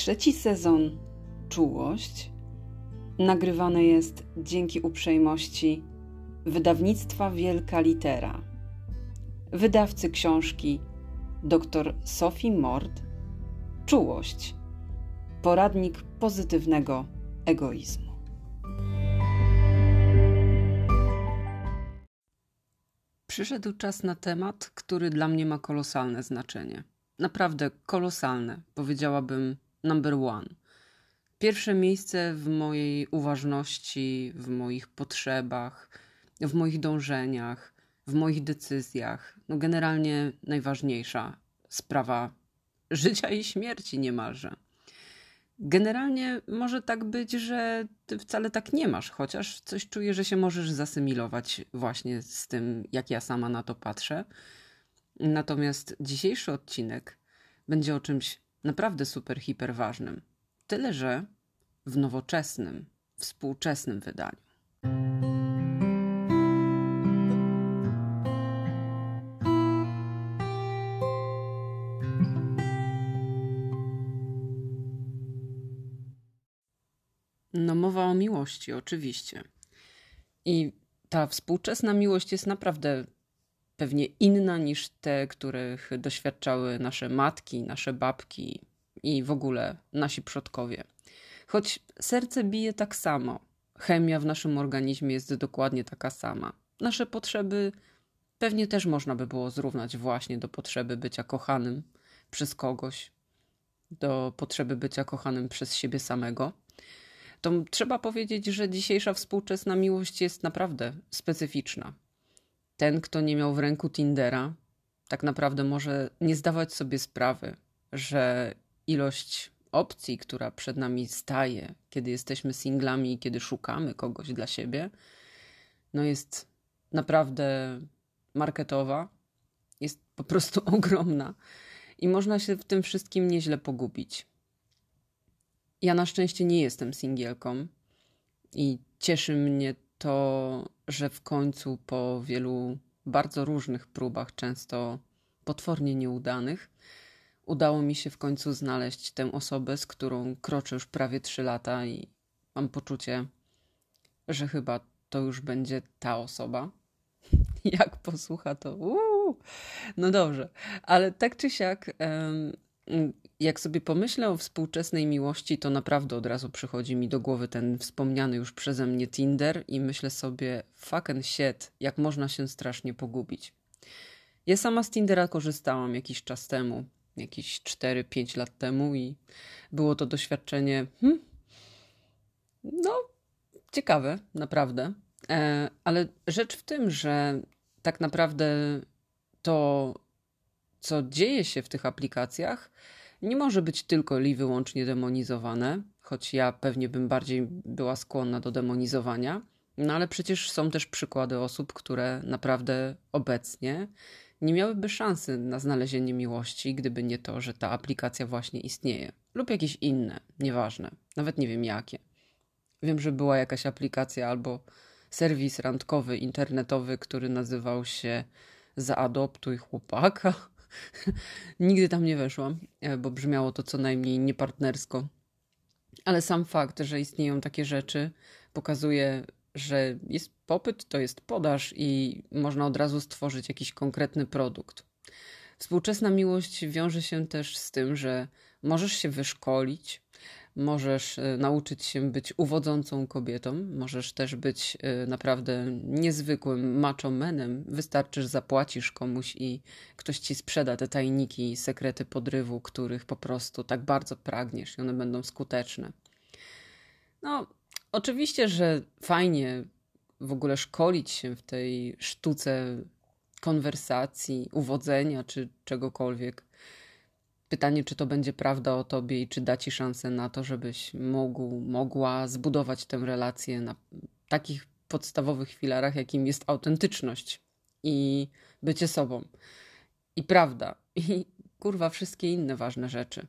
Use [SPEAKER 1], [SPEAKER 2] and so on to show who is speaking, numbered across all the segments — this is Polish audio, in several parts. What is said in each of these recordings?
[SPEAKER 1] Trzeci sezon Czułość nagrywany jest dzięki uprzejmości wydawnictwa Wielka Litera, wydawcy książki dr Sophie Mord Czułość poradnik pozytywnego egoizmu. Przyszedł czas na temat, który dla mnie ma kolosalne znaczenie. Naprawdę kolosalne, powiedziałabym number one. Pierwsze miejsce w mojej uważności, w moich potrzebach, w moich dążeniach, w moich decyzjach. No generalnie najważniejsza sprawa życia i śmierci niemalże. Generalnie może tak być, że ty wcale tak nie masz, chociaż coś czuję, że się możesz zasymilować właśnie z tym, jak ja sama na to patrzę. Natomiast dzisiejszy odcinek będzie o czymś naprawdę super, hiper ważnym. Tyle, że w nowoczesnym, współczesnym wydaniu. No, mowa o miłości, oczywiście. I ta współczesna miłość jest naprawdę pewnie inna niż te, których doświadczały nasze matki, nasze babki i w ogóle nasi przodkowie. Choć serce bije tak samo, chemia w naszym organizmie jest dokładnie taka sama. Nasze potrzeby pewnie też można by było zrównać właśnie do potrzeby bycia kochanym przez kogoś, do potrzeby bycia kochanym przez siebie samego. To trzeba powiedzieć, że dzisiejsza współczesna miłość jest naprawdę specyficzna ten, kto nie miał w ręku Tindera, tak naprawdę może nie zdawać sobie sprawy, że ilość opcji, która przed nami staje, kiedy jesteśmy singlami i kiedy szukamy kogoś dla siebie, no jest naprawdę marketowa, jest po prostu ogromna i można się w tym wszystkim nieźle pogubić. Ja na szczęście nie jestem singielką i cieszy mnie to, że w końcu po wielu bardzo różnych próbach, często potwornie nieudanych, udało mi się w końcu znaleźć tę osobę, z którą kroczę już prawie trzy lata i mam poczucie, że chyba to już będzie ta osoba. Jak posłucha to. Uuu. No dobrze, ale tak czy siak, jak sobie pomyślę o współczesnej miłości, to naprawdę od razu przychodzi mi do głowy ten wspomniany już przeze mnie Tinder i myślę sobie, fucking shit, jak można się strasznie pogubić. Ja sama z Tindera korzystałam jakiś czas temu, jakieś 4-5 lat temu i było to doświadczenie, hmm, no, ciekawe, naprawdę. E, ale rzecz w tym, że tak naprawdę to, co dzieje się w tych aplikacjach, nie może być tylko i wyłącznie demonizowane, choć ja pewnie bym bardziej była skłonna do demonizowania. No ale przecież są też przykłady osób, które naprawdę obecnie nie miałyby szansy na znalezienie miłości, gdyby nie to, że ta aplikacja właśnie istnieje. Lub jakieś inne, nieważne, nawet nie wiem jakie. Wiem, że była jakaś aplikacja albo serwis randkowy internetowy, który nazywał się Zaadoptuj chłopaka Nigdy tam nie weszłam, e, bo brzmiało to co najmniej niepartnersko. Ale sam fakt, że istnieją takie rzeczy, pokazuje, że jest popyt, to jest podaż i można od razu stworzyć jakiś konkretny produkt. Współczesna miłość wiąże się też z tym, że możesz się wyszkolić, Możesz e, nauczyć się być uwodzącą kobietą, możesz też być e, naprawdę niezwykłym machomenem. Wystarczy, że zapłacisz komuś i ktoś ci sprzeda te tajniki i sekrety podrywu, których po prostu tak bardzo pragniesz i one będą skuteczne. No, oczywiście, że fajnie w ogóle szkolić się w tej sztuce konwersacji, uwodzenia czy czegokolwiek Pytanie, czy to będzie prawda o tobie i czy da ci szansę na to, żebyś mógł, mogła zbudować tę relację na takich podstawowych filarach, jakim jest autentyczność i bycie sobą. I prawda. I kurwa, wszystkie inne ważne rzeczy.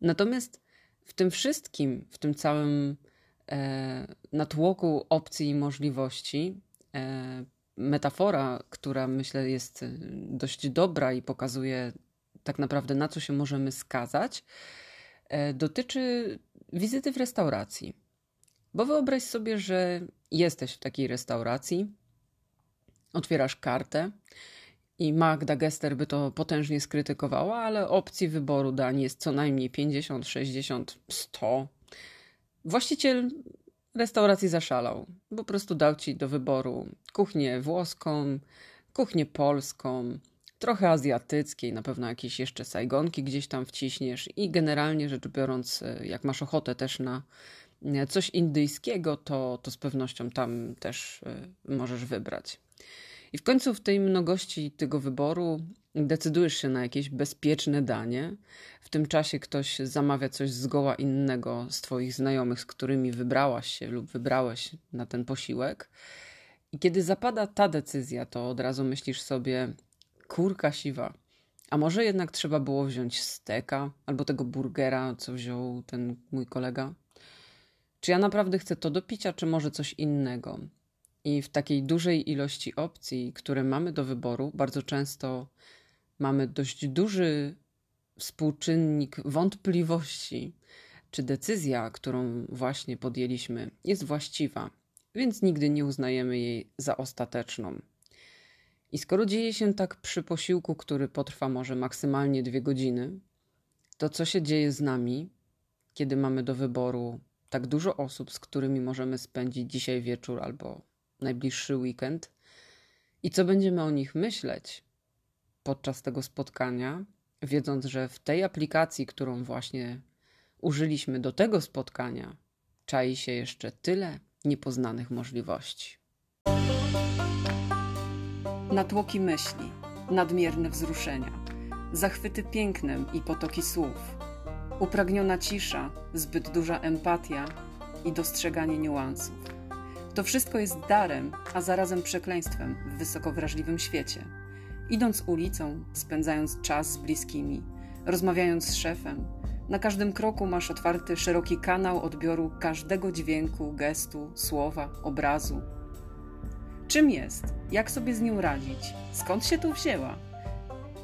[SPEAKER 1] Natomiast w tym wszystkim, w tym całym e, natłoku opcji i możliwości, e, metafora, która myślę jest dość dobra i pokazuje tak naprawdę na co się możemy skazać, e, dotyczy wizyty w restauracji. Bo wyobraź sobie, że jesteś w takiej restauracji, otwierasz kartę i Magda Gester by to potężnie skrytykowała, ale opcji wyboru dań jest co najmniej 50, 60, 100. Właściciel restauracji zaszalał. Po prostu dał ci do wyboru kuchnię włoską, kuchnię polską, trochę azjatyckiej, na pewno jakieś jeszcze sajgonki gdzieś tam wciśniesz i generalnie rzecz biorąc, e, jak masz ochotę też na e, coś indyjskiego, to, to z pewnością tam też e, możesz wybrać. I w końcu w tej mnogości tego wyboru decydujesz się na jakieś bezpieczne danie. W tym czasie ktoś zamawia coś zgoła innego z Twoich znajomych, z którymi wybrałaś się lub wybrałeś na ten posiłek. I kiedy zapada ta decyzja, to od razu myślisz sobie, kurka siwa. A może jednak trzeba było wziąć steka albo tego burgera, co wziął ten mój kolega? Czy ja naprawdę chcę to do picia, czy może coś innego? I w takiej dużej ilości opcji, które mamy do wyboru, bardzo często mamy dość duży współczynnik wątpliwości, czy decyzja, którą właśnie podjęliśmy, jest właściwa, więc nigdy nie uznajemy jej za ostateczną. I skoro dzieje się tak przy posiłku, który potrwa może maksymalnie dwie godziny, to co się dzieje z nami, kiedy mamy do wyboru tak dużo osób, z którymi możemy spędzić dzisiaj wieczór albo najbliższy weekend i co będziemy o nich myśleć podczas tego spotkania, wiedząc, że w tej aplikacji, którą właśnie użyliśmy do tego spotkania, czai się jeszcze tyle niepoznanych możliwości.
[SPEAKER 2] Natłoki myśli, nadmierne wzruszenia, zachwyty pięknem i potoki słów, upragniona cisza, zbyt duża empatia i dostrzeganie niuansów. To wszystko jest darem, a zarazem przekleństwem w wysoko wrażliwym świecie. Idąc ulicą, spędzając czas z bliskimi, rozmawiając z szefem, na każdym kroku masz otwarty szeroki kanał odbioru każdego dźwięku, gestu, słowa, obrazu. Czym jest? Jak sobie z nią radzić? Skąd się tu wzięła?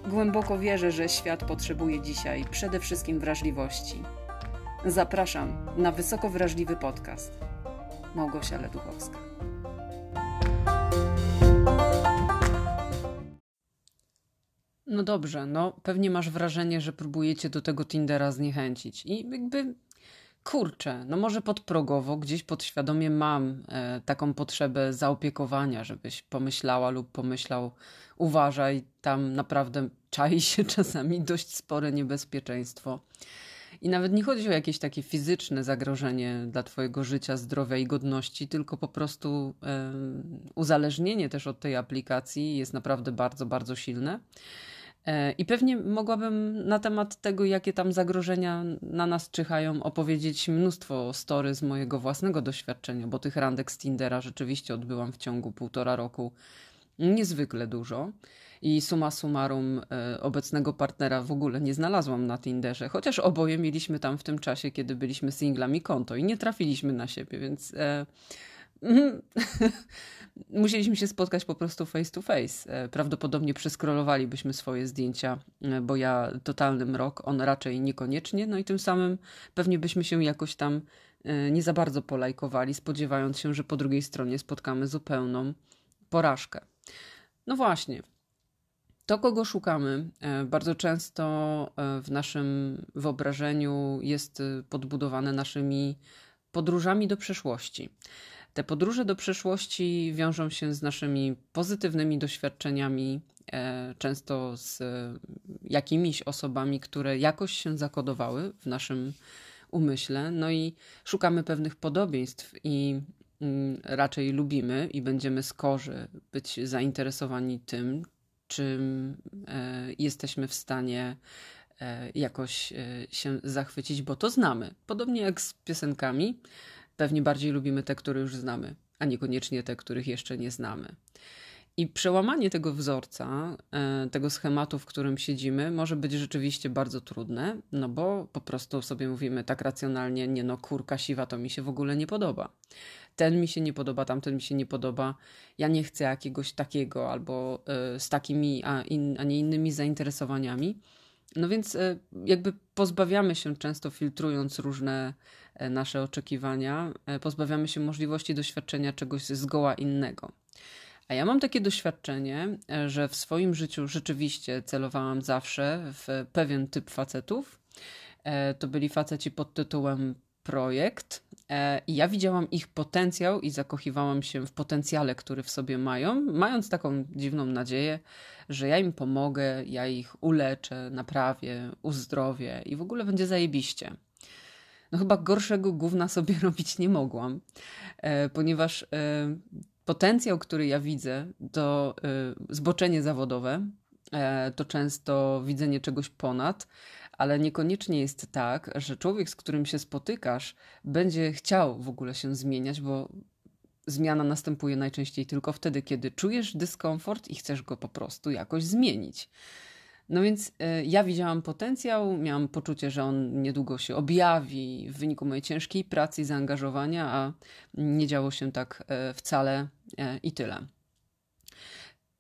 [SPEAKER 2] Głęboko wierzę, że świat potrzebuje dzisiaj przede wszystkim wrażliwości. Zapraszam na wysoko wrażliwy podcast. Małgosia Leduchowska.
[SPEAKER 1] No dobrze, no pewnie masz wrażenie, że próbujecie do tego Tindera zniechęcić. I jakby kurczę, no może podprogowo, gdzieś podświadomie mam e, taką potrzebę zaopiekowania, żebyś pomyślała lub pomyślał, uważaj, tam naprawdę czai się czasami dość spore niebezpieczeństwo. I nawet nie chodzi o jakieś takie fizyczne zagrożenie dla Twojego życia, zdrowia i godności, tylko po prostu e, uzależnienie też od tej aplikacji jest naprawdę bardzo, bardzo silne. E, I pewnie mogłabym na temat tego, jakie tam zagrożenia na nas czyhają, opowiedzieć mnóstwo story z mojego własnego doświadczenia, bo tych randek z Tindera rzeczywiście odbyłam w ciągu półtora roku niezwykle dużo. I suma summarum e, obecnego partnera w ogóle nie znalazłam na Tinderze, chociaż oboje mieliśmy tam w tym czasie, kiedy byliśmy singlami konto i nie trafiliśmy na siebie, więc e, musieliśmy się spotkać po prostu face to face. E, prawdopodobnie przeskrolowalibyśmy swoje zdjęcia, e, bo ja totalny mrok, on raczej niekoniecznie, no i tym samym pewnie byśmy się jakoś tam e, nie za bardzo polajkowali, spodziewając się, że po drugiej stronie spotkamy zupełną porażkę. No właśnie. To, kogo szukamy, bardzo często w naszym wyobrażeniu jest podbudowane naszymi podróżami do przeszłości. Te podróże do przeszłości wiążą się z naszymi pozytywnymi doświadczeniami, e, często z jakimiś osobami, które jakoś się zakodowały w naszym umyśle, no i szukamy pewnych podobieństw i mm, raczej lubimy i będziemy skorzy być zainteresowani tym, czym e, jesteśmy w stanie e, jakoś się zachwycić, bo to znamy. Podobnie jak z piosenkami, Pewnie bardziej lubimy te, które już znamy, a niekoniecznie te, których jeszcze nie znamy. I przełamanie tego wzorca, e, tego schematu, w którym siedzimy, może być rzeczywiście bardzo trudne, no bo po prostu sobie mówimy tak racjonalnie, nie no, kurka siwa to mi się w ogóle nie podoba. Ten mi się nie podoba, tamten mi się nie podoba. Ja nie chcę jakiegoś takiego albo e, z takimi, a, in, a nie innymi zainteresowaniami. No więc e, jakby pozbawiamy się często filtrując różne nasze oczekiwania, e, pozbawiamy się możliwości doświadczenia czegoś zgoła innego. A ja mam takie doświadczenie, że w swoim życiu rzeczywiście celowałam zawsze w pewien typ facetów. To byli faceci pod tytułem projekt e, i ja widziałam ich potencjał i zakochiwałam się w potencjale, który w sobie mają, mając taką dziwną nadzieję, że ja im pomogę, ja ich uleczę, naprawię, uzdrowię i w ogóle będzie zajebiście. No chyba gorszego gówna sobie robić nie mogłam, e, ponieważ e, potencjał, który ja widzę, to zboczenie zawodowe, to często widzenie czegoś ponad, ale niekoniecznie jest tak, że człowiek, z którym się spotykasz, będzie chciał w ogóle się zmieniać, bo zmiana następuje najczęściej tylko wtedy, kiedy czujesz dyskomfort i chcesz go po prostu jakoś zmienić. No więc y, ja widziałam potencjał, miałam poczucie, że on niedługo się objawi w wyniku mojej ciężkiej pracy i zaangażowania, a nie działo się tak y, wcale y, i tyle.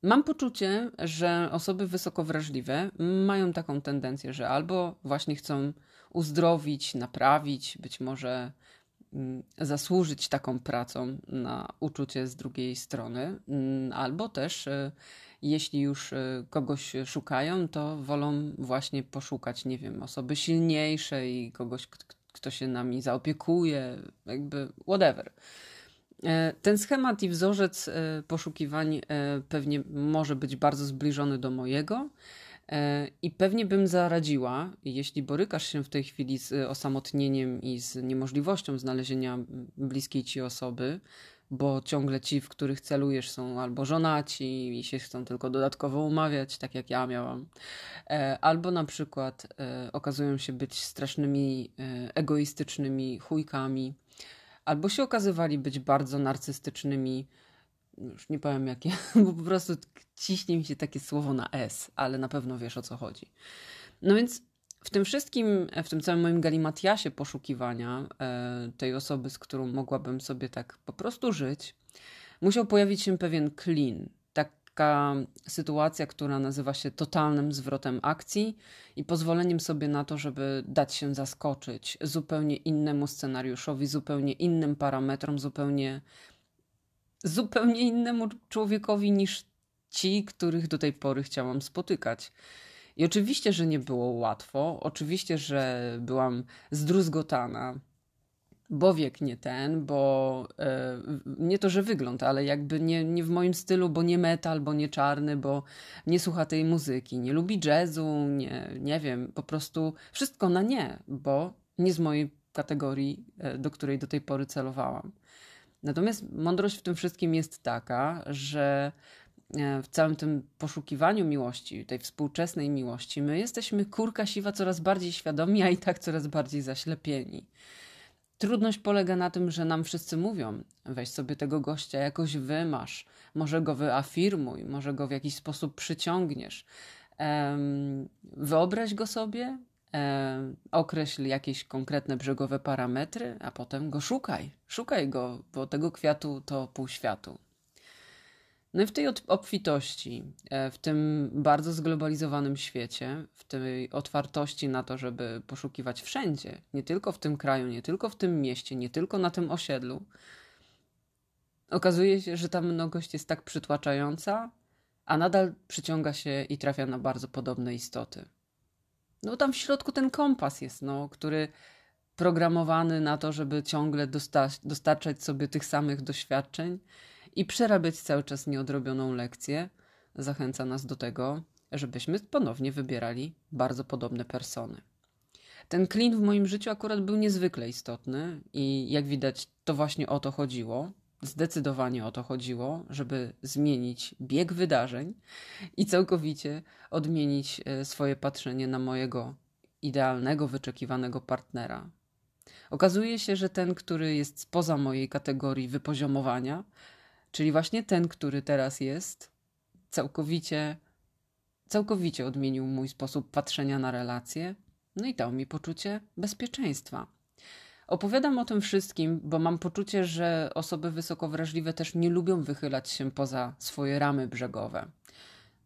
[SPEAKER 1] Mam poczucie, że osoby wysoko wrażliwe mają taką tendencję, że albo właśnie chcą uzdrowić, naprawić, być może mm, zasłużyć taką pracą na uczucie z drugiej strony, mm, albo też e, jeśli już e, kogoś szukają, to wolą właśnie poszukać, nie wiem, osoby silniejszej, kogoś, kto się nami zaopiekuje, jakby whatever. E, ten schemat i wzorzec e, poszukiwań e, pewnie może być bardzo zbliżony do mojego. I pewnie bym zaradziła, jeśli borykasz się w tej chwili z osamotnieniem i z niemożliwością znalezienia bliskiej ci osoby, bo ciągle ci, w których celujesz, są albo żonaci i się chcą tylko dodatkowo umawiać, tak jak ja miałam, albo na przykład okazują się być strasznymi, egoistycznymi chujkami albo się okazywali być bardzo narcystycznymi, już nie powiem jakie, bo po prostu ciśnie mi się takie słowo na S, ale na pewno wiesz o co chodzi. No więc w tym wszystkim, w tym całym moim galimatiasie poszukiwania e, tej osoby, z którą mogłabym sobie tak po prostu żyć, musiał pojawić się pewien klin, taka sytuacja, która nazywa się totalnym zwrotem akcji i pozwoleniem sobie na to, żeby dać się zaskoczyć zupełnie innemu scenariuszowi, zupełnie innym parametrom, zupełnie, zupełnie innemu człowiekowi niż ci, których do tej pory chciałam spotykać. I oczywiście, że nie było łatwo, oczywiście, że byłam zdruzgotana, bo wiek nie ten, bo e, nie to, że wygląd, ale jakby nie, nie w moim stylu, bo nie metal, bo nie czarny, bo nie słucha tej muzyki, nie lubi jazzu, nie, nie wiem, po prostu wszystko na nie, bo nie z mojej kategorii, e, do której do tej pory celowałam. Natomiast mądrość w tym wszystkim jest taka, że w całym tym poszukiwaniu miłości, tej współczesnej miłości, my jesteśmy kurka siwa coraz bardziej świadomi, a i tak coraz bardziej zaślepieni. Trudność polega na tym, że nam wszyscy mówią: weź sobie tego gościa, jakoś wymasz, może go wyafirmuj, może go w jakiś sposób przyciągniesz. Wyobraź go sobie, określ jakieś konkretne brzegowe parametry, a potem go szukaj. Szukaj go, bo tego kwiatu to pół światu. No i w tej obfitości, e, w tym bardzo zglobalizowanym świecie, w tej otwartości na to, żeby poszukiwać wszędzie, nie tylko w tym kraju, nie tylko w tym mieście, nie tylko na tym osiedlu, okazuje się, że ta mnogość jest tak przytłaczająca, a nadal przyciąga się i trafia na bardzo podobne istoty. No tam w środku ten kompas jest, no, który programowany na to, żeby ciągle dostarczać sobie tych samych doświadczeń i przerabiać cały czas nieodrobioną lekcję, zachęca nas do tego, żebyśmy ponownie wybierali bardzo podobne persony. Ten klin w moim życiu akurat był niezwykle istotny i jak widać, to właśnie o to chodziło. Zdecydowanie o to chodziło, żeby zmienić bieg wydarzeń i całkowicie odmienić e, swoje patrzenie na mojego idealnego, wyczekiwanego partnera. Okazuje się, że ten, który jest spoza mojej kategorii wypoziomowania, Czyli właśnie ten, który teraz jest, całkowicie, całkowicie odmienił mój sposób patrzenia na relacje, no i dał mi poczucie bezpieczeństwa. Opowiadam o tym wszystkim, bo mam poczucie, że osoby wysoko wrażliwe też nie lubią wychylać się poza swoje ramy brzegowe.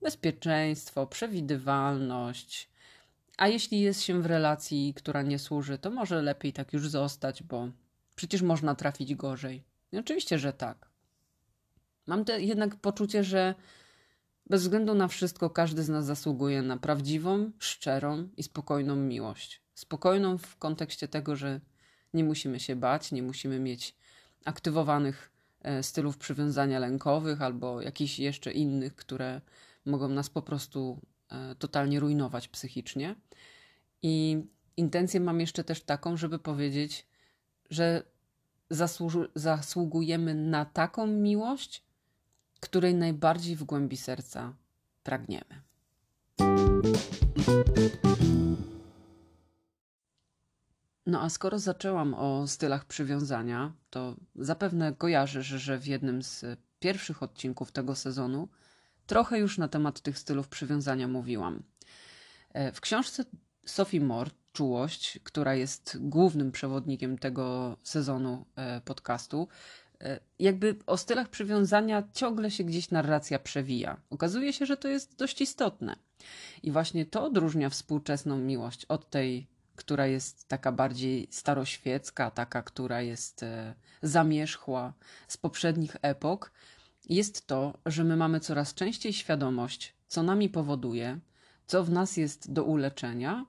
[SPEAKER 1] Bezpieczeństwo, przewidywalność, A jeśli jest się w relacji, która nie służy, to może lepiej tak już zostać, bo przecież można trafić gorzej. Oczywiście, że tak. Mam te jednak poczucie, że bez względu na wszystko każdy z nas zasługuje na prawdziwą, szczerą i spokojną miłość. Spokojną w kontekście tego, że nie musimy się bać, nie musimy mieć aktywowanych e, stylów przywiązania lękowych albo jakichś jeszcze innych, które mogą nas po prostu e, totalnie rujnować psychicznie. I intencję mam jeszcze też taką, żeby powiedzieć, że zasługujemy na taką miłość, której najbardziej w głębi serca pragniemy. No a skoro zaczęłam o stylach przywiązania, to zapewne kojarzysz, że w jednym z pierwszych odcinków tego sezonu trochę już na temat tych stylów przywiązania mówiłam. E, w książce Sophie Moore, Czułość, która jest głównym przewodnikiem tego sezonu e, podcastu, jakby o stylach przywiązania ciągle się gdzieś narracja przewija. Okazuje się, że to jest dość istotne. I właśnie to odróżnia współczesną miłość od tej która jest taka bardziej staroświecka, taka, która jest e, zamierzchła z poprzednich epok, jest to, że my mamy coraz częściej świadomość, co nami powoduje, co w nas jest do uleczenia,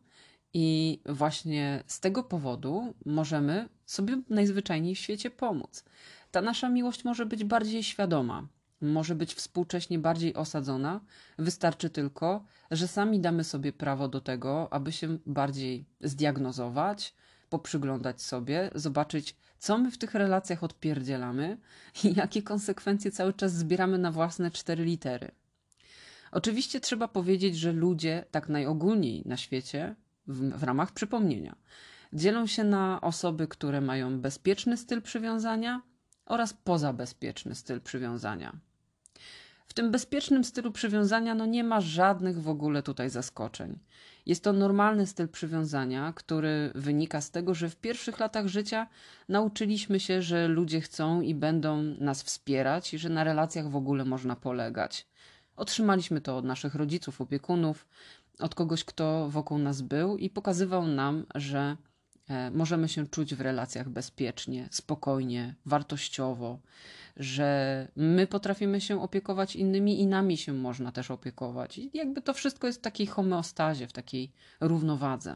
[SPEAKER 1] i właśnie z tego powodu możemy sobie najzwyczajniej w świecie pomóc. Ta nasza miłość może być bardziej świadoma, może być współcześnie bardziej osadzona, wystarczy tylko, że sami damy sobie prawo do tego, aby się bardziej zdiagnozować, poprzyglądać sobie, zobaczyć, co my w tych relacjach odpierdzielamy i jakie konsekwencje cały czas zbieramy na własne cztery litery. Oczywiście trzeba powiedzieć, że ludzie, tak najogólniej na świecie, w, w ramach przypomnienia, dzielą się na osoby, które mają bezpieczny styl przywiązania oraz pozabezpieczny styl przywiązania. W tym bezpiecznym stylu przywiązania no nie ma żadnych w ogóle tutaj zaskoczeń. Jest to normalny styl przywiązania, który wynika z tego, że w pierwszych latach życia nauczyliśmy się, że ludzie chcą i będą nas wspierać i że na relacjach w ogóle można polegać. Otrzymaliśmy to od naszych rodziców, opiekunów, od kogoś, kto wokół nas był i pokazywał nam, że możemy się czuć w relacjach bezpiecznie, spokojnie, wartościowo, że my potrafimy się opiekować innymi i nami się można też opiekować. I jakby to wszystko jest w takiej homeostazie, w takiej równowadze.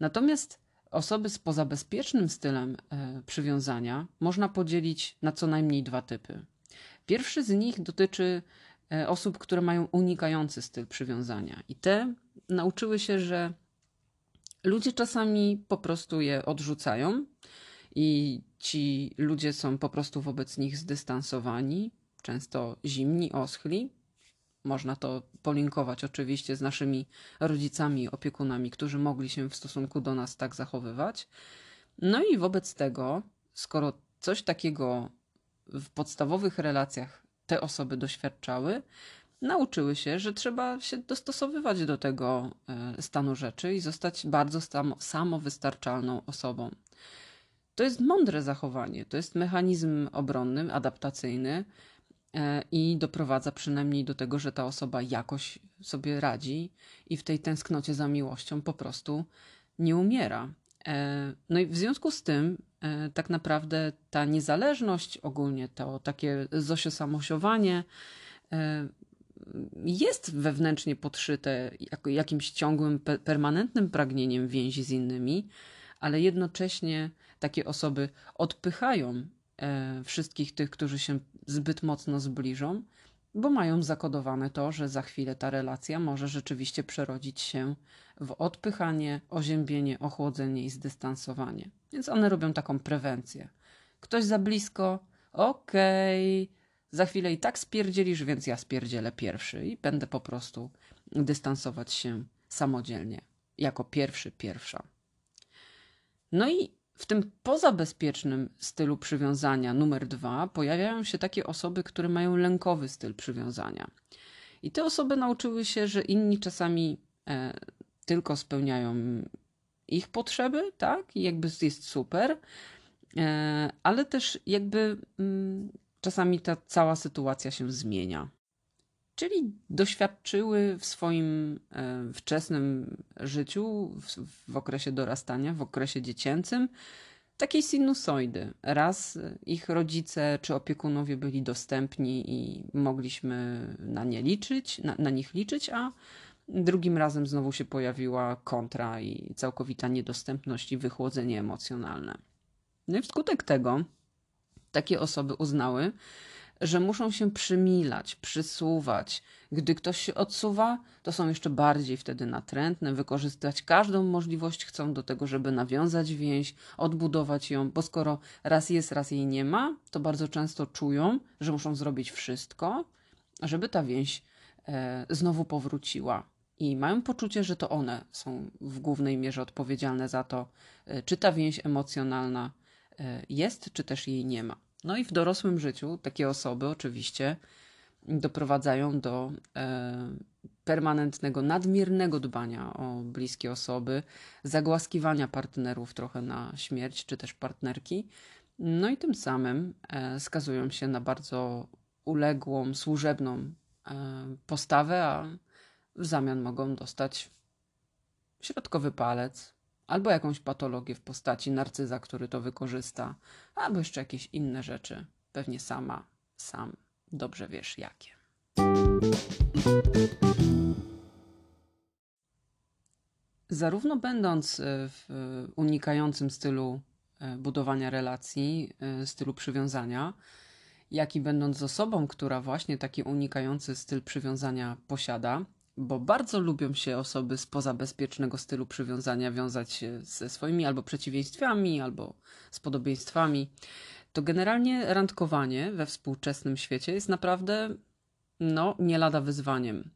[SPEAKER 1] Natomiast osoby z pozabezpiecznym stylem e, przywiązania można podzielić na co najmniej dwa typy. Pierwszy z nich dotyczy e, osób, które mają unikający styl przywiązania, i te nauczyły się, że ludzie czasami po prostu je odrzucają i ci ludzie są po prostu wobec nich zdystansowani, często zimni, oschli. Można to polinkować oczywiście z naszymi rodzicami opiekunami, którzy mogli się w stosunku do nas tak zachowywać. No i wobec tego, skoro coś takiego w podstawowych relacjach te osoby doświadczały, nauczyły się, że trzeba się dostosowywać do tego e, stanu rzeczy i zostać bardzo samowystarczalną osobą. To jest mądre zachowanie, to jest mechanizm obronny, adaptacyjny e, i doprowadza przynajmniej do tego, że ta osoba jakoś sobie radzi i w tej tęsknocie za miłością po prostu nie umiera. E, no i w związku z tym, tak naprawdę ta niezależność, ogólnie to takie zosiosamosiowanie, jest wewnętrznie podszyte jakimś ciągłym, permanentnym pragnieniem więzi z innymi, ale jednocześnie takie osoby odpychają e, wszystkich tych, którzy się zbyt mocno zbliżą, bo mają zakodowane to, że za chwilę ta relacja może rzeczywiście przerodzić się w odpychanie, oziębienie, ochłodzenie i zdystansowanie. Więc one robią taką prewencję. Ktoś za blisko, okej, okay, za chwilę i tak spierdzielisz, więc ja spierdzielę pierwszy i będę po prostu dystansować się samodzielnie, jako pierwszy, pierwsza. No i w tym pozabezpiecznym stylu przywiązania numer dwa pojawiają się takie osoby, które mają lękowy styl przywiązania. I te osoby nauczyły się, że inni czasami e, tylko spełniają ich potrzeby, tak? I jakby jest super, e, ale też jakby mm, czasami ta cała sytuacja się zmienia. czyli doświadczyły w swoim e, wczesnym życiu, w, w okresie dorastania, w okresie dziecięcym, takiej sinusoidy. Raz ich rodzice czy opiekunowie byli dostępni i mogliśmy na nie liczyć, na, na nich liczyć, a drugim razem znowu się pojawiła kontra i całkowita niedostępność i wychłodzenie emocjonalne. No i wskutek tego takie osoby uznały, że muszą się przymilać, przysuwać. Gdy ktoś się odsuwa, to są jeszcze bardziej wtedy natrętne, wykorzystać każdą możliwość chcą do tego, żeby nawiązać więź, odbudować ją, bo skoro raz jest, raz jej nie ma, to bardzo często czują, że muszą zrobić wszystko, żeby ta więź e, znowu powróciła. I mają poczucie, że to one są w głównej mierze odpowiedzialne za to, e, czy ta więź emocjonalna jest, czy też jej nie ma. No i w dorosłym życiu takie osoby oczywiście doprowadzają do e, permanentnego, nadmiernego dbania o bliskie osoby, zagłaskiwania partnerów trochę na śmierć, czy też partnerki. No i tym samym e, skazują się na bardzo uległą, służebną e, postawę, a w zamian mogą dostać środkowy palec, albo jakąś patologię w postaci narcyza, który to wykorzysta, albo jeszcze jakieś inne rzeczy. Pewnie sama, sam dobrze wiesz jakie. Zarówno będąc e, w unikającym stylu e, budowania relacji, e, stylu przywiązania, jak i będąc osobą, która właśnie taki unikający styl przywiązania posiada, bo bardzo lubią się osoby spoza bezpiecznego stylu przywiązania wiązać ze swoimi albo przeciwieństwami, albo z podobieństwami, to generalnie randkowanie we współczesnym świecie jest naprawdę no, nie lada wyzwaniem.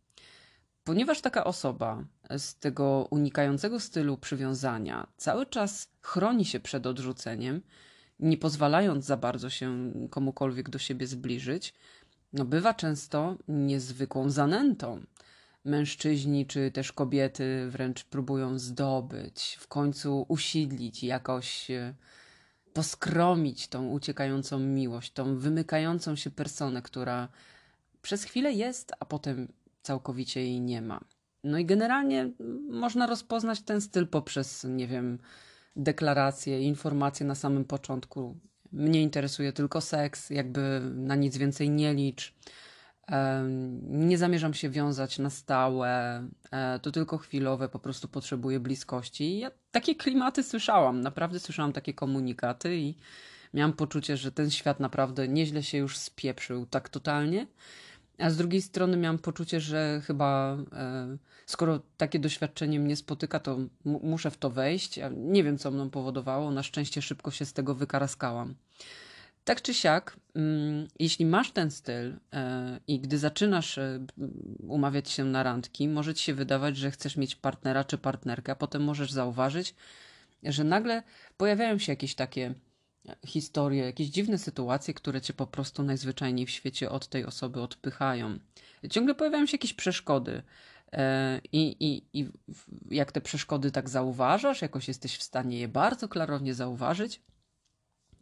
[SPEAKER 1] Ponieważ taka osoba z tego unikającego stylu przywiązania cały czas chroni się przed odrzuceniem, nie pozwalając za bardzo się komukolwiek do siebie zbliżyć, no bywa często niezwykłą zanętą mężczyźni czy też kobiety wręcz próbują zdobyć, w końcu usidlić, jakoś e, poskromić tą uciekającą miłość, tą wymykającą się personę, która przez chwilę jest, a potem całkowicie jej nie ma. No i generalnie można rozpoznać ten styl poprzez, nie wiem, deklaracje, informacje na samym początku. Mnie interesuje tylko seks, jakby na nic więcej nie licz. Nie zamierzam się wiązać na stałe, e, to tylko chwilowe, po prostu potrzebuję bliskości. Ja takie klimaty słyszałam, naprawdę słyszałam takie komunikaty i miałam poczucie, że ten świat naprawdę nieźle się już spieprzył tak totalnie. A z drugiej strony miałam poczucie, że chyba e, skoro takie doświadczenie mnie spotyka, to muszę w to wejść. nie wiem, co mną powodowało. Na szczęście szybko się z tego wykaraskałam. Tak czy siak, mm, jeśli masz ten styl e, i gdy zaczynasz e, umawiać się na randki, może ci się wydawać, że chcesz mieć partnera czy partnerkę, a potem możesz zauważyć, że nagle pojawiają się jakieś takie historie, jakieś dziwne sytuacje, które cię po prostu najzwyczajniej w świecie od tej osoby odpychają. Ciągle pojawiają się jakieś przeszkody. E, I, i, I jak te przeszkody tak zauważasz, jakoś jesteś w stanie je bardzo klarownie zauważyć,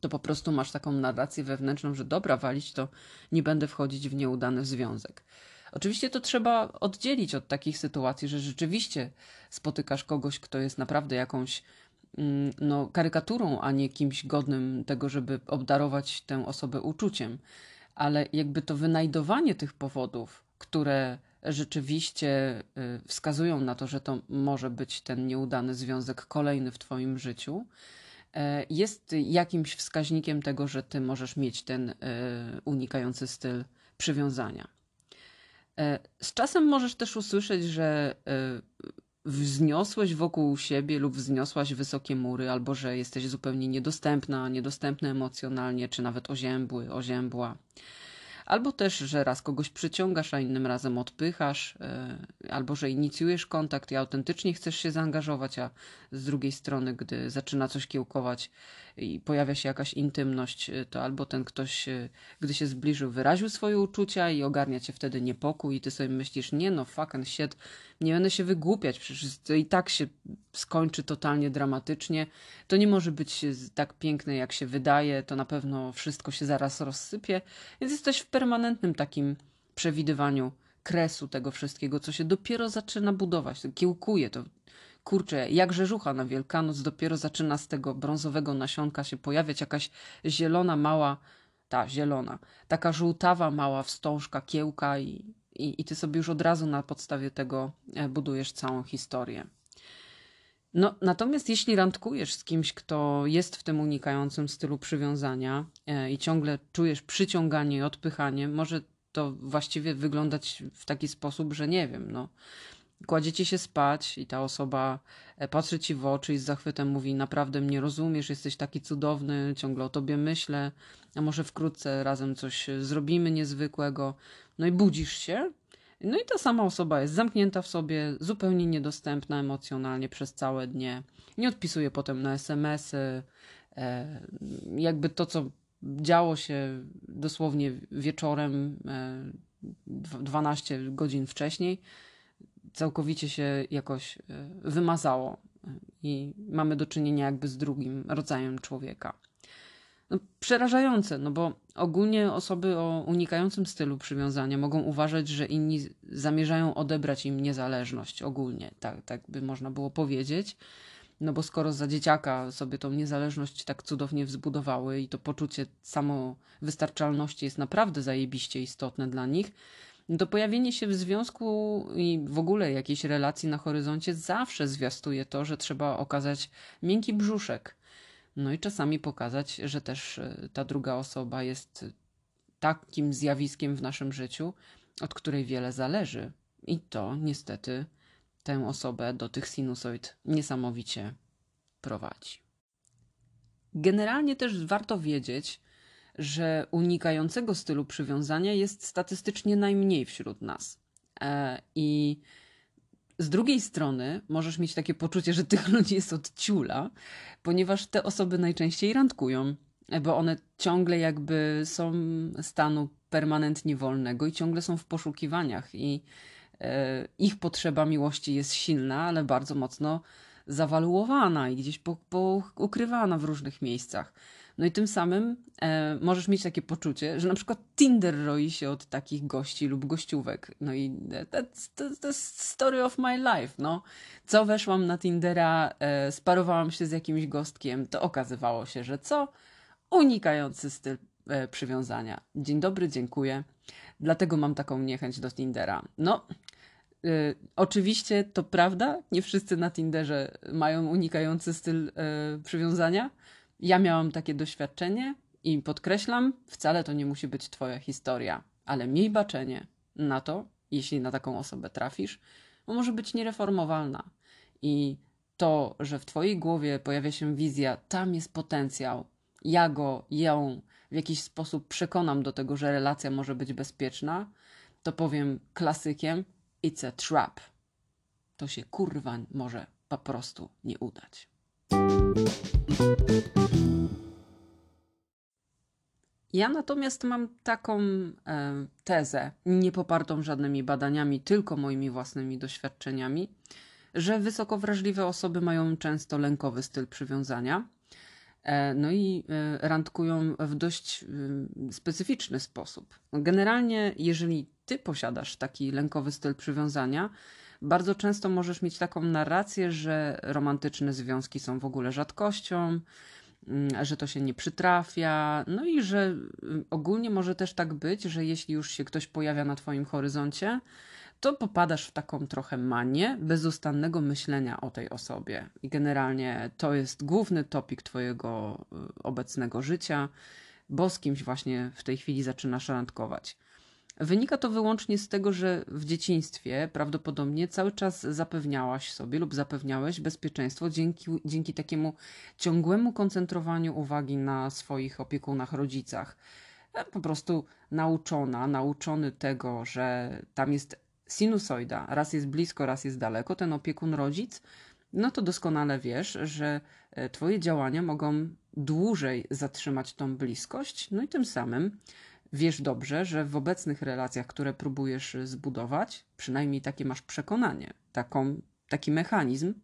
[SPEAKER 1] to po prostu masz taką narrację wewnętrzną, że dobra, walić to nie będę wchodzić w nieudany związek. Oczywiście to trzeba oddzielić od takich sytuacji, że rzeczywiście spotykasz kogoś, kto jest naprawdę jakąś mm, no, karykaturą, a nie kimś godnym tego, żeby obdarować tę osobę uczuciem. Ale jakby to wynajdowanie tych powodów, które rzeczywiście y, wskazują na to, że to może być ten nieudany związek kolejny w Twoim życiu, jest jakimś wskaźnikiem tego, że ty możesz mieć ten e, unikający styl przywiązania. E, z czasem możesz też usłyszeć, że wzniosłeś wokół siebie lub wzniosłaś wysokie mury, albo że jesteś zupełnie niedostępna, niedostępny emocjonalnie, czy nawet oziębły, oziębła. Albo też, że raz kogoś przyciągasz, a innym razem odpychasz, e, albo że inicjujesz kontakt i autentycznie chcesz się zaangażować, a z drugiej strony, gdy zaczyna coś kiełkować i pojawia się jakaś intymność, e, to albo ten ktoś, e, gdy się zbliżył, wyraził swoje uczucia i ogarnia cię wtedy niepokój i ty sobie myślisz, nie no, fucking shit, nie będę się wygłupiać, przecież to i tak się skończy totalnie dramatycznie. To nie może być tak piękne, jak się wydaje, to na pewno wszystko się zaraz rozsypie, więc jesteś w permanentnym takim przewidywaniu kresu tego wszystkiego, co się dopiero zaczyna budować, kiełkuje, to kurczę, jak rzeżucha na Wielkanoc, dopiero zaczyna z tego brązowego nasionka się pojawiać jakaś zielona, mała, ta zielona, taka żółtawa, mała wstążka, kiełka i, i, i ty sobie już od razu na podstawie tego e, budujesz całą historię. No, natomiast jeśli randkujesz z kimś, kto jest w tym unikającym stylu przywiązania e, i ciągle czujesz przyciąganie i odpychanie, może to właściwie wyglądać w taki sposób, że nie wiem, no, kładziecie się spać i ta osoba e, patrzy ci w oczy i z zachwytem mówi: Naprawdę mnie rozumiesz, jesteś taki cudowny, ciągle o tobie myślę, a może wkrótce razem coś zrobimy niezwykłego. No i budzisz się. No i ta sama osoba jest zamknięta w sobie, zupełnie niedostępna emocjonalnie przez całe dnie. Nie odpisuje potem na SMS-y. E, jakby to, co działo się dosłownie wieczorem, 12 e, godzin wcześniej, całkowicie się jakoś e, wymazało i mamy do czynienia jakby z drugim rodzajem człowieka. No, przerażające, no bo ogólnie osoby o unikającym stylu przywiązania mogą uważać, że inni zamierzają odebrać im niezależność ogólnie, tak, tak by można było powiedzieć. No bo skoro za dzieciaka sobie tą niezależność tak cudownie wzbudowały i to poczucie samowystarczalności jest naprawdę zajebiście istotne dla nich, to pojawienie się w związku i w ogóle jakiejś relacji na horyzoncie zawsze zwiastuje to, że trzeba okazać miękki brzuszek. No i czasami pokazać, że też e, ta druga osoba jest takim zjawiskiem w naszym życiu, od której wiele zależy. I to niestety tę osobę do tych sinusoid niesamowicie prowadzi. Generalnie też warto wiedzieć, że unikającego stylu przywiązania jest statystycznie najmniej wśród nas. E, I z drugiej strony możesz mieć takie poczucie, że tych ludzi jest od ciula, ponieważ te osoby najczęściej randkują, bo one ciągle jakby są stanu permanentnie wolnego i ciągle są w poszukiwaniach i e, ich potrzeba miłości jest silna, ale bardzo mocno zawaluowana i gdzieś po, po ukrywana w różnych miejscach. No i tym samym e, możesz mieć takie poczucie, że na przykład Tinder roi się od takich gości lub gościówek. No i that's, that's, that's story of my life, no. Co weszłam na Tindera, e, sparowałam się z jakimś gostkiem, to okazywało się, że co? Unikający styl e, przywiązania. Dzień dobry, dziękuję. Dlatego mam taką niechęć do Tindera. No, y, oczywiście to prawda, nie wszyscy na Tinderze mają unikający styl y, przywiązania, ja miałam takie doświadczenie i podkreślam, wcale to nie musi być Twoja historia, ale miej baczenie na to, jeśli na taką osobę trafisz, bo może być niereformowalna. I to, że w Twojej głowie pojawia się wizja, tam jest potencjał, ja go, ją w jakiś sposób przekonam do tego, że relacja może być bezpieczna, to powiem klasykiem: it's a trap. To się kurwa może po prostu nie udać. Ja natomiast mam taką e, tezę, nie popartą żadnymi badaniami, tylko moimi własnymi doświadczeniami, że wysoko wrażliwe osoby mają często lękowy styl przywiązania. E, no i e, randkują w dość specyficzny sposób. Generalnie, jeżeli ty posiadasz taki lękowy styl przywiązania, bardzo często możesz mieć taką narrację, że romantyczne związki są w ogóle rzadkością, mm, że to się nie przytrafia, no i że mm, ogólnie może też tak być, że jeśli już się ktoś pojawia na Twoim horyzoncie, to popadasz w taką trochę manię bezustannego myślenia o tej osobie. I generalnie to jest główny topik Twojego y, obecnego życia, bo z kimś właśnie w tej chwili zaczynasz randkować. Wynika to wyłącznie z tego, że w dzieciństwie prawdopodobnie cały czas zapewniałaś sobie lub zapewniałeś bezpieczeństwo dzięki, dzięki takiemu ciągłemu koncentrowaniu uwagi na swoich opiekunach, rodzicach. E, po prostu nauczona, nauczony tego, że tam jest sinusoida, raz jest blisko, raz jest daleko, ten opiekun, rodzic, no to doskonale wiesz, że e, Twoje działania mogą dłużej zatrzymać tą bliskość, no i tym samym Wiesz dobrze, że w obecnych relacjach, które próbujesz zbudować, przynajmniej takie masz przekonanie, taką, taki mechanizm,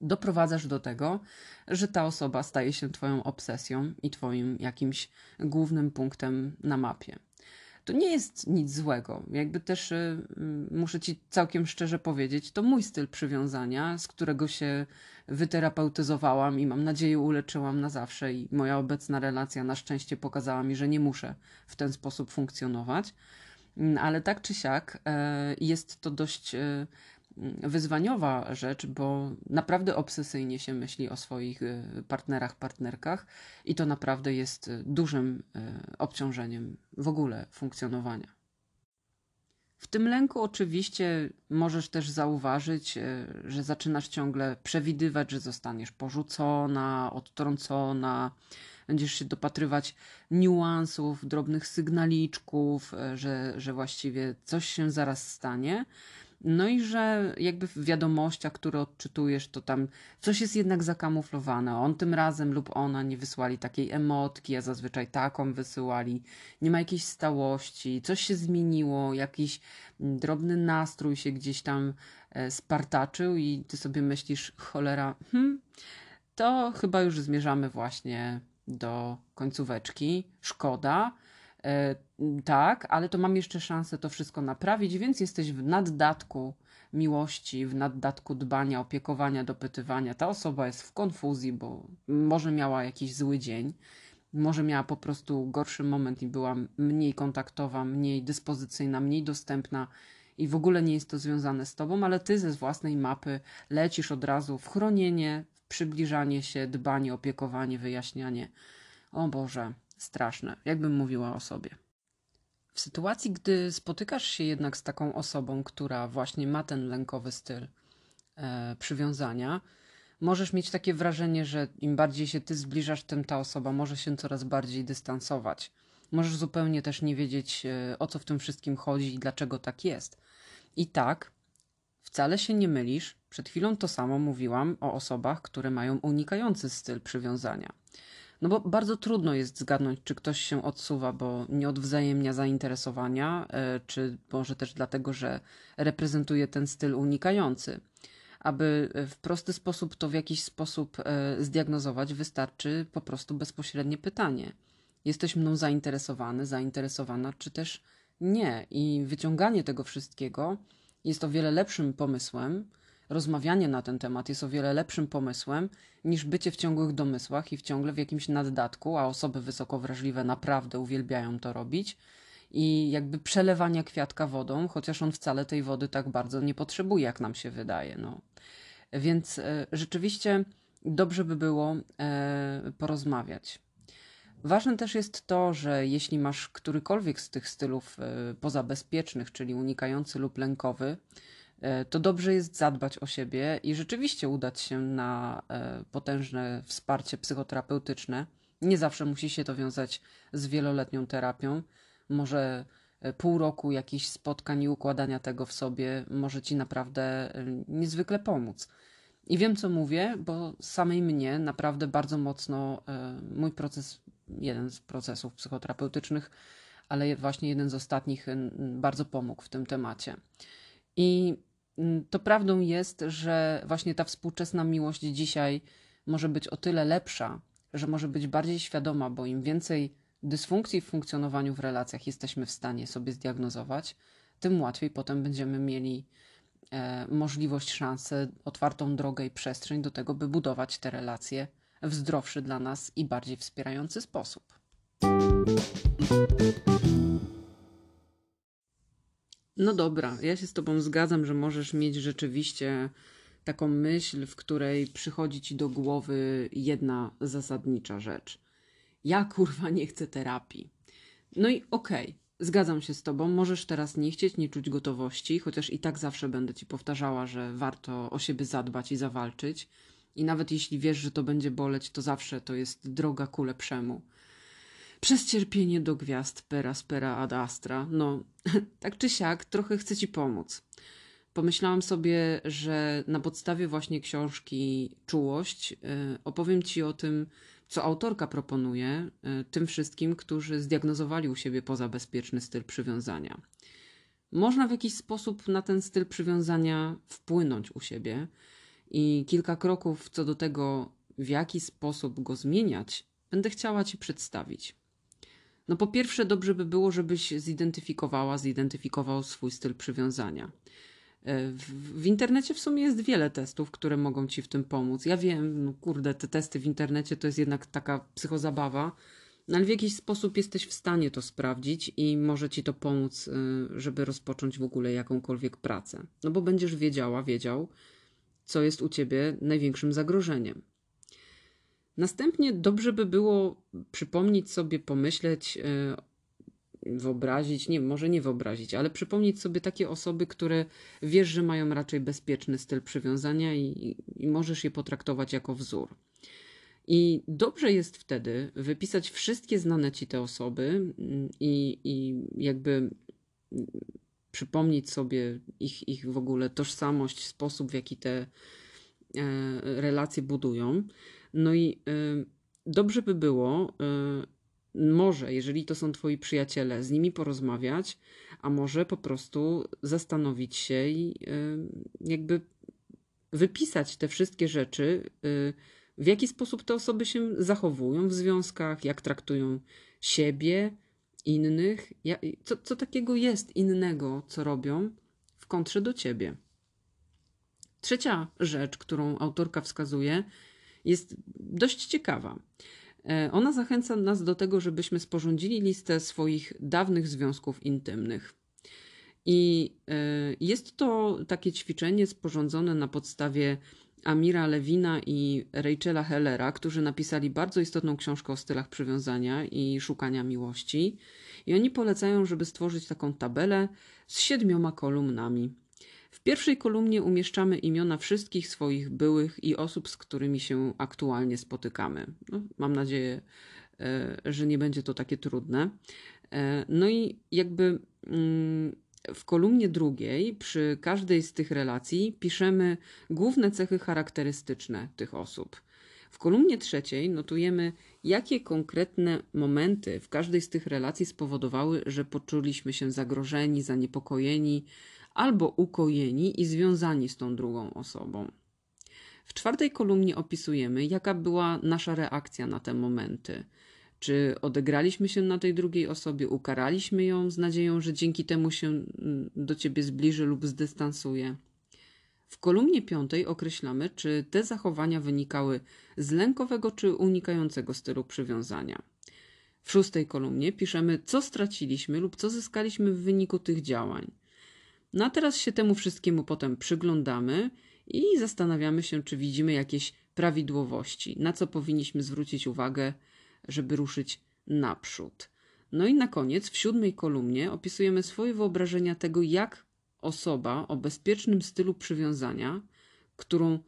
[SPEAKER 1] doprowadzasz do tego, że ta osoba staje się Twoją obsesją i Twoim jakimś głównym punktem na mapie. To nie jest nic złego. Jakby też y, muszę ci całkiem szczerze powiedzieć, to mój styl przywiązania, z którego się wyterapeutyzowałam i mam nadzieję uleczyłam na zawsze i moja obecna relacja na szczęście pokazała mi, że nie muszę w ten sposób funkcjonować. Mm, ale tak czy siak e, jest to dość e, wyzwaniowa rzecz, bo naprawdę obsesyjnie się myśli o swoich e, partnerach, partnerkach i to naprawdę jest dużym obciążeniem w ogóle funkcjonowania. W tym lęku oczywiście możesz też zauważyć, że zaczynasz ciągle przewidywać, że zostaniesz porzucona, odtrącona, będziesz się dopatrywać niuansów, drobnych sygnaliczków, że, że właściwie coś się zaraz stanie. No i że jakby w wiadomościach, które odczytujesz, to tam coś jest jednak zakamuflowane. On tym razem lub ona nie wysłali takiej emotki, a zazwyczaj taką wysyłali. Nie ma jakiejś stałości, coś się zmieniło, jakiś drobny nastrój się gdzieś tam e, spartaczył i ty sobie myślisz, cholera, hmm, to chyba już zmierzamy właśnie do końcóweczki. Szkoda. E, tak, ale to mam jeszcze szansę to wszystko naprawić, więc jesteś w naddatku miłości, w naddatku dbania, opiekowania, dopytywania. Ta osoba jest w konfuzji, bo może miała jakiś zły dzień, może miała po prostu gorszy moment i była mniej kontaktowa, mniej dyspozycyjna, mniej dostępna i w ogóle nie jest to związane z tobą, ale ty ze własnej mapy lecisz od razu w chronienie, przybliżanie się, dbanie, opiekowanie, wyjaśnianie. O Boże, straszne, jakbym mówiła o sobie. W sytuacji, gdy spotykasz się jednak z taką osobą, która właśnie ma ten lękowy styl e, przywiązania, możesz mieć takie wrażenie, że im bardziej się ty zbliżasz, tym ta osoba może się coraz bardziej dystansować. Możesz zupełnie też nie wiedzieć, e, o co w tym wszystkim chodzi i dlaczego tak jest. I tak, Wcale się nie mylisz. Przed chwilą to samo mówiłam o osobach, które mają unikający styl przywiązania. No bo bardzo trudno jest zgadnąć, czy ktoś się odsuwa, bo nie odwzajemnia zainteresowania, e, czy może też dlatego, że reprezentuje ten styl unikający. Aby w prosty sposób to w jakiś sposób e, zdiagnozować, wystarczy po prostu bezpośrednie pytanie. Jesteś mną zainteresowany, zainteresowana, czy też nie? I wyciąganie tego wszystkiego jest o wiele lepszym pomysłem, rozmawianie na ten temat jest o wiele lepszym pomysłem niż bycie w ciągłych domysłach i w ciągle w jakimś naddatku, a osoby wysoko wrażliwe naprawdę uwielbiają to robić. I jakby przelewania kwiatka wodą, chociaż on wcale tej wody tak bardzo nie potrzebuje, jak nam się wydaje. No. Więc e, rzeczywiście dobrze by było e, porozmawiać. Ważne też jest to, że jeśli masz którykolwiek z tych stylów e, pozabezpiecznych, czyli unikający lub lękowy, to dobrze jest zadbać o siebie i rzeczywiście udać się na e, potężne wsparcie psychoterapeutyczne. Nie zawsze musi się to wiązać z wieloletnią terapią. Może pół roku jakichś spotkań i układania tego w sobie może ci naprawdę niezwykle pomóc. I wiem, co mówię, bo samej mnie naprawdę bardzo mocno mój proces jeden z procesów psychoterapeutycznych, ale właśnie jeden z ostatnich bardzo pomógł w tym temacie. I to prawdą jest, że właśnie ta współczesna miłość dzisiaj może być o tyle lepsza, że może być bardziej świadoma, bo im więcej dysfunkcji w funkcjonowaniu w relacjach jesteśmy w stanie sobie zdiagnozować, tym łatwiej potem będziemy mieli e, możliwość, szansę, otwartą drogę i przestrzeń do tego, by budować te relacje w zdrowszy dla nas i bardziej wspierający sposób. No dobra, ja się z Tobą zgadzam, że możesz mieć rzeczywiście taką myśl, w której przychodzi Ci do głowy jedna zasadnicza rzecz. Ja kurwa nie chcę terapii. No i okej, okay, zgadzam się z Tobą, możesz teraz nie chcieć, nie czuć gotowości, chociaż i tak zawsze będę Ci powtarzała, że warto o siebie zadbać i zawalczyć. I nawet jeśli wiesz, że to będzie boleć, to zawsze to jest droga ku lepszemu. Przez cierpienie do gwiazd, pera spera ad astra. No, tak czy siak, trochę chcę ci pomóc. Pomyślałam sobie, że na podstawie właśnie książki Czułość yy, opowiem ci o tym, co autorka proponuje yy, tym wszystkim, którzy zdiagnozowali u siebie pozabezpieczny styl przywiązania. Można w jakiś sposób na ten styl przywiązania wpłynąć u siebie i kilka kroków co do tego, w jaki sposób go zmieniać, będę chciała Ci przedstawić. No po pierwsze, dobrze by było, żebyś zidentyfikowała, zidentyfikował swój styl przywiązania. E, w, internecie w sumie jest wiele testów, które mogą ci w tym pomóc. Ja wiem, no kurde, te testy w internecie to jest jednak taka psychozabawa, no ale w jakiś sposób jesteś w stanie to sprawdzić i może ci to pomóc, e, żeby rozpocząć w ogóle jakąkolwiek pracę. No bo będziesz wiedziała, wiedział, co jest u ciebie największym zagrożeniem. Następnie dobrze by było przypomnieć sobie, pomyśleć, e, wyobrazić, nie, może nie wyobrazić, ale przypomnieć sobie takie osoby, które wiesz, że mają raczej bezpieczny styl przywiązania i, i możesz je potraktować jako wzór. I dobrze jest wtedy wypisać wszystkie znane ci te osoby mm, i, i jakby przypomnieć sobie ich, ich w ogóle tożsamość, sposób w jaki te e, relacje budują. No i e, dobrze by było e, może, jeżeli to są twoi przyjaciele, z nimi porozmawiać, a może po prostu zastanowić się i jakby wypisać te wszystkie rzeczy, w jaki sposób te osoby się zachowują w związkach, jak traktują siebie, innych. Co, co takiego jest innego, co robią w kontrze do ciebie? Trzecia rzecz, którą autorka wskazuje, jest dość ciekawa. E, ona zachęca nas do tego, żebyśmy sporządzili listę swoich dawnych związków intymnych. I e, jest to takie ćwiczenie sporządzone na podstawie Amira Lewina i Rachela Hellera, którzy napisali bardzo istotną książkę o stylach przywiązania i szukania miłości. I oni polecają, żeby stworzyć taką tabelę z siedmioma kolumnami. W pierwszej kolumnie umieszczamy imiona wszystkich swoich byłych i osób, z którymi się aktualnie spotykamy. No, mam nadzieję, e, że nie będzie to takie trudne. E, no i jakby mm, w kolumnie drugiej, przy każdej z tych relacji, piszemy główne cechy charakterystyczne tych osób. W kolumnie trzeciej notujemy, jakie konkretne momenty w każdej z tych relacji spowodowały, że poczuliśmy się zagrożeni, zaniepokojeni albo ukojeni i związani z tą drugą osobą. W czwartej kolumnie opisujemy, jaka była nasza reakcja na te momenty czy odegraliśmy się na tej drugiej osobie, ukaraliśmy ją z nadzieją, że dzięki temu się mm, do ciebie zbliży lub zdystansuje? W kolumnie piątej określamy, czy te zachowania wynikały z lękowego czy unikającego stylu przywiązania. W szóstej kolumnie piszemy, co straciliśmy lub co zyskaliśmy w wyniku tych działań. No a teraz się temu wszystkiemu potem przyglądamy i zastanawiamy się, czy widzimy jakieś prawidłowości, na co powinniśmy zwrócić uwagę żeby ruszyć naprzód. No i na koniec, w siódmej kolumnie, opisujemy swoje wyobrażenia tego, jak osoba o bezpiecznym stylu przywiązania, którą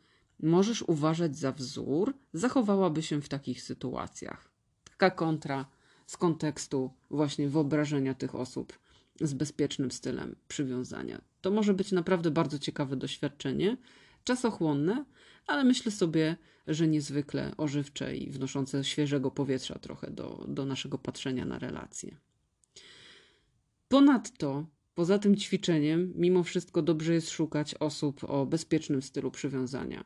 [SPEAKER 1] możesz uważać za wzór, zachowałaby się w takich sytuacjach. Taka kontra z kontekstu właśnie wyobrażenia tych osób z bezpiecznym stylem przywiązania. To może być naprawdę bardzo ciekawe doświadczenie, czasochłonne, ale myślę sobie, że niezwykle ożywcze i wnoszące świeżego powietrza trochę do, do naszego patrzenia na relacje. Ponadto, poza tym ćwiczeniem, mimo wszystko dobrze jest szukać osób o bezpiecznym stylu przywiązania.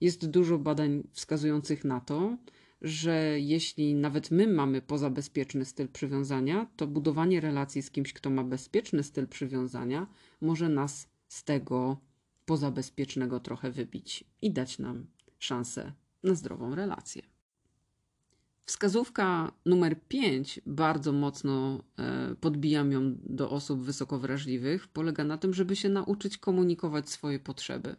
[SPEAKER 1] Jest dużo badań wskazujących na to, że jeśli nawet my mamy pozabezpieczny styl przywiązania, to budowanie relacji z kimś, kto ma bezpieczny styl przywiązania, może nas z tego pozabezpiecznego trochę wybić i dać nam szansę na zdrową relację. Wskazówka numer 5, bardzo mocno e, podbijam ją do osób wysoko wrażliwych, polega na tym, żeby się nauczyć komunikować swoje potrzeby.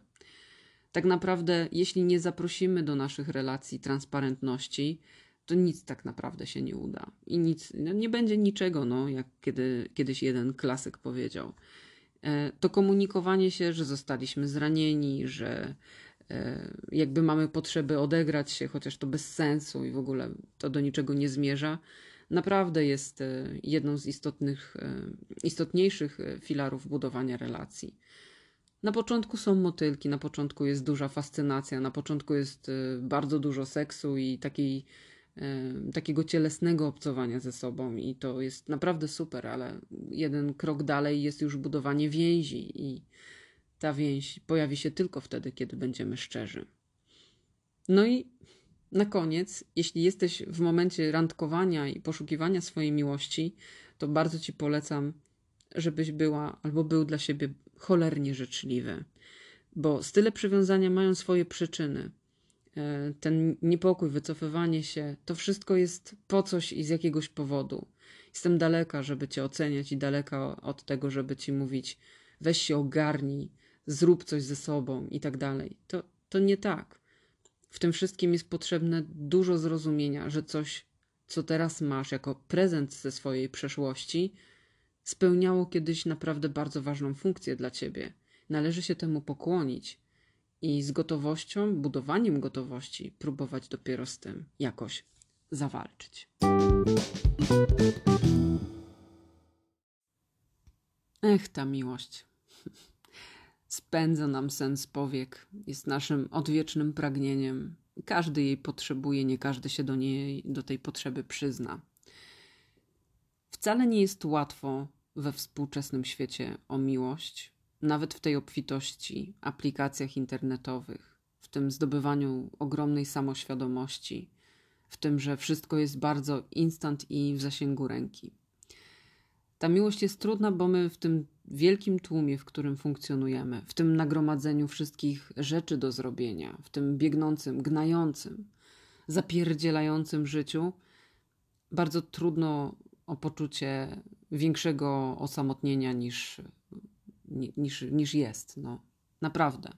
[SPEAKER 1] Tak naprawdę, jeśli nie zaprosimy do naszych relacji transparentności, to nic tak naprawdę się nie uda. I nic, no nie będzie niczego, no, jak kiedy, kiedyś jeden klasyk powiedział. E, to komunikowanie się, że zostaliśmy zranieni, że e, jakby mamy potrzeby odegrać się, chociaż to bez sensu i w ogóle to do niczego nie zmierza, naprawdę jest e, jedną z istotnych, istotniejszych filarów budowania relacji. Na początku są motylki, na początku jest duża fascynacja, na początku jest bardzo dużo seksu i takiej takiego cielesnego obcowania ze sobą i to jest naprawdę super, ale jeden krok dalej jest już budowanie więzi i ta więź pojawi się tylko wtedy, kiedy będziemy szczerzy. No i Na koniec, jeśli jesteś w momencie randkowania i poszukiwania swojej miłości, to bardzo ci polecam, żebyś była albo był dla siebie cholernie życzliwy, bo style przywiązania mają swoje przyczyny. E, ten niepokój, wycofywanie się, to wszystko jest po coś i z jakiegoś powodu. Jestem daleka, żeby cię oceniać i daleka od tego, żeby ci mówić weź się ogarnij, zrób coś ze sobą i tak dalej. To, to nie tak. W tym wszystkim jest potrzebne dużo zrozumienia, że coś, co teraz masz jako prezent ze swojej przeszłości, spełniało kiedyś naprawdę bardzo ważną funkcję dla ciebie. Należy się temu pokłonić i z gotowością, budowaniem gotowości, próbować dopiero z tym jakoś zawalczyć. Ech, ta miłość. Spędza nam sens powiek, jest naszym odwiecznym pragnieniem. Każdy jej potrzebuje, nie każdy się do niej, do tej potrzeby przyzna. Wcale nie jest łatwo we współczesnym świecie o miłość, nawet w tej obfitości, aplikacjach internetowych, w tym zdobywaniu ogromnej samoświadomości, w tym, że wszystko jest bardzo instant i w zasięgu ręki. Ta miłość jest trudna, bo my w tym wielkim tłumie, w którym funkcjonujemy, w tym nagromadzeniu wszystkich rzeczy do zrobienia, w tym biegnącym, gnającym, zapierdzielającym życiu, bardzo trudno o poczucie większego osamotnienia niż, niż, niż jest. No, naprawdę.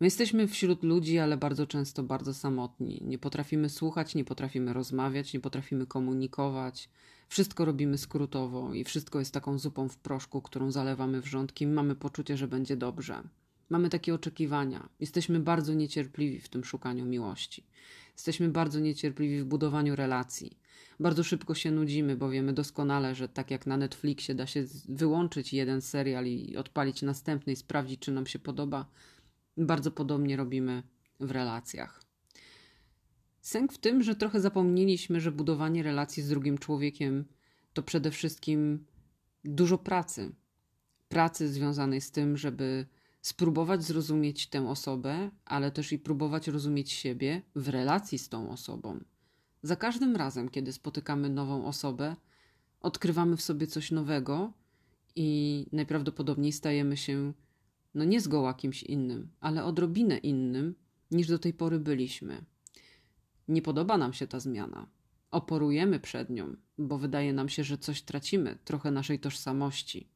[SPEAKER 1] My jesteśmy wśród ludzi, ale bardzo często bardzo samotni. Nie potrafimy słuchać, nie potrafimy rozmawiać, nie potrafimy komunikować. Wszystko robimy skrótowo i wszystko jest taką zupą w proszku, którą zalewamy wrzątki. Mamy poczucie, że będzie dobrze. Mamy takie oczekiwania. Jesteśmy bardzo niecierpliwi w tym szukaniu miłości. Jesteśmy bardzo niecierpliwi w budowaniu relacji. Bardzo szybko się nudzimy, bo wiemy doskonale, że tak jak na Netflixie da się wyłączyć jeden serial i odpalić następny i sprawdzić, czy nam się podoba, bardzo podobnie robimy w relacjach. Sęk w tym, że trochę zapomnieliśmy, że budowanie relacji z drugim człowiekiem to przede wszystkim dużo pracy. Pracy związanej z tym, żeby spróbować zrozumieć tę osobę, ale też i próbować rozumieć siebie w relacji z tą osobą. Za każdym razem, kiedy spotykamy nową osobę, odkrywamy w sobie coś nowego i najprawdopodobniej stajemy się no nie zgoła kimś innym, ale odrobinę innym niż do tej pory byliśmy. Nie podoba nam się ta zmiana. Oporujemy przed nią, bo wydaje nam się, że coś tracimy, trochę naszej tożsamości.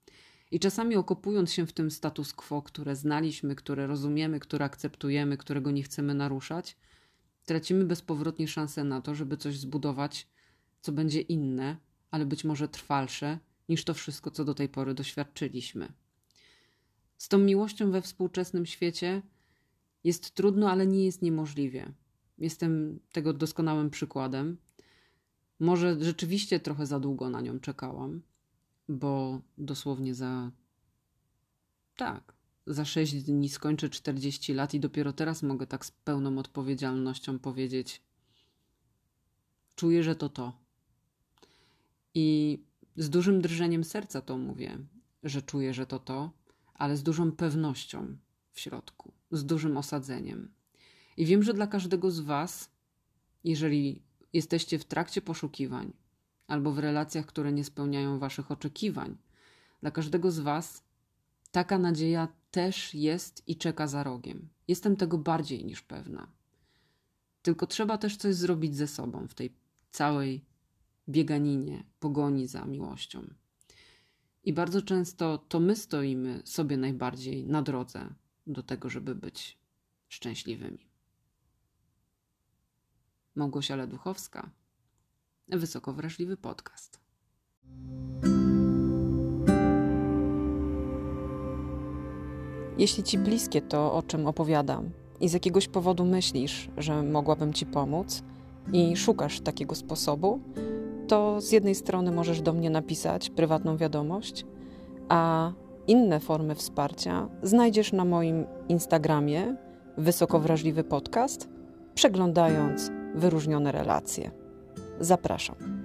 [SPEAKER 1] I czasami okopując się w tym status quo, które znaliśmy, które rozumiemy, które akceptujemy, którego nie chcemy naruszać, tracimy bezpowrotnie szansę na to, żeby coś zbudować, co będzie inne, ale być może trwalsze niż to wszystko, co do tej pory doświadczyliśmy. Z tą miłością we współczesnym świecie jest trudno, ale nie jest niemożliwie. Jestem tego doskonałym przykładem. Może rzeczywiście trochę za długo na nią czekałam, bo dosłownie za. Tak, za sześć dni skończę 40 lat i dopiero teraz mogę tak z pełną odpowiedzialnością powiedzieć: Czuję, że to to. I z dużym drżeniem serca to mówię, że czuję, że to to, ale z dużą pewnością w środku, z dużym osadzeniem. I wiem, że dla każdego z Was, jeżeli jesteście w trakcie poszukiwań albo w relacjach, które nie spełniają Waszych oczekiwań, dla każdego z Was taka nadzieja też jest i czeka za rogiem. Jestem tego bardziej niż pewna. Tylko trzeba też coś zrobić ze sobą w tej całej bieganinie, pogoni za miłością. I bardzo często to my stoimy sobie najbardziej na drodze do tego, żeby być szczęśliwymi. Małgosia Leduchowska, Wysoko Wrażliwy Podcast. Jeśli Ci bliskie to, o czym opowiadam, i z jakiegoś powodu myślisz, że mogłabym Ci pomóc, i szukasz takiego sposobu, to z jednej strony możesz do mnie napisać prywatną wiadomość, a inne formy wsparcia znajdziesz na moim Instagramie Wysoko Wrażliwy Podcast, przeglądając wyróżnione relacje. Zapraszam.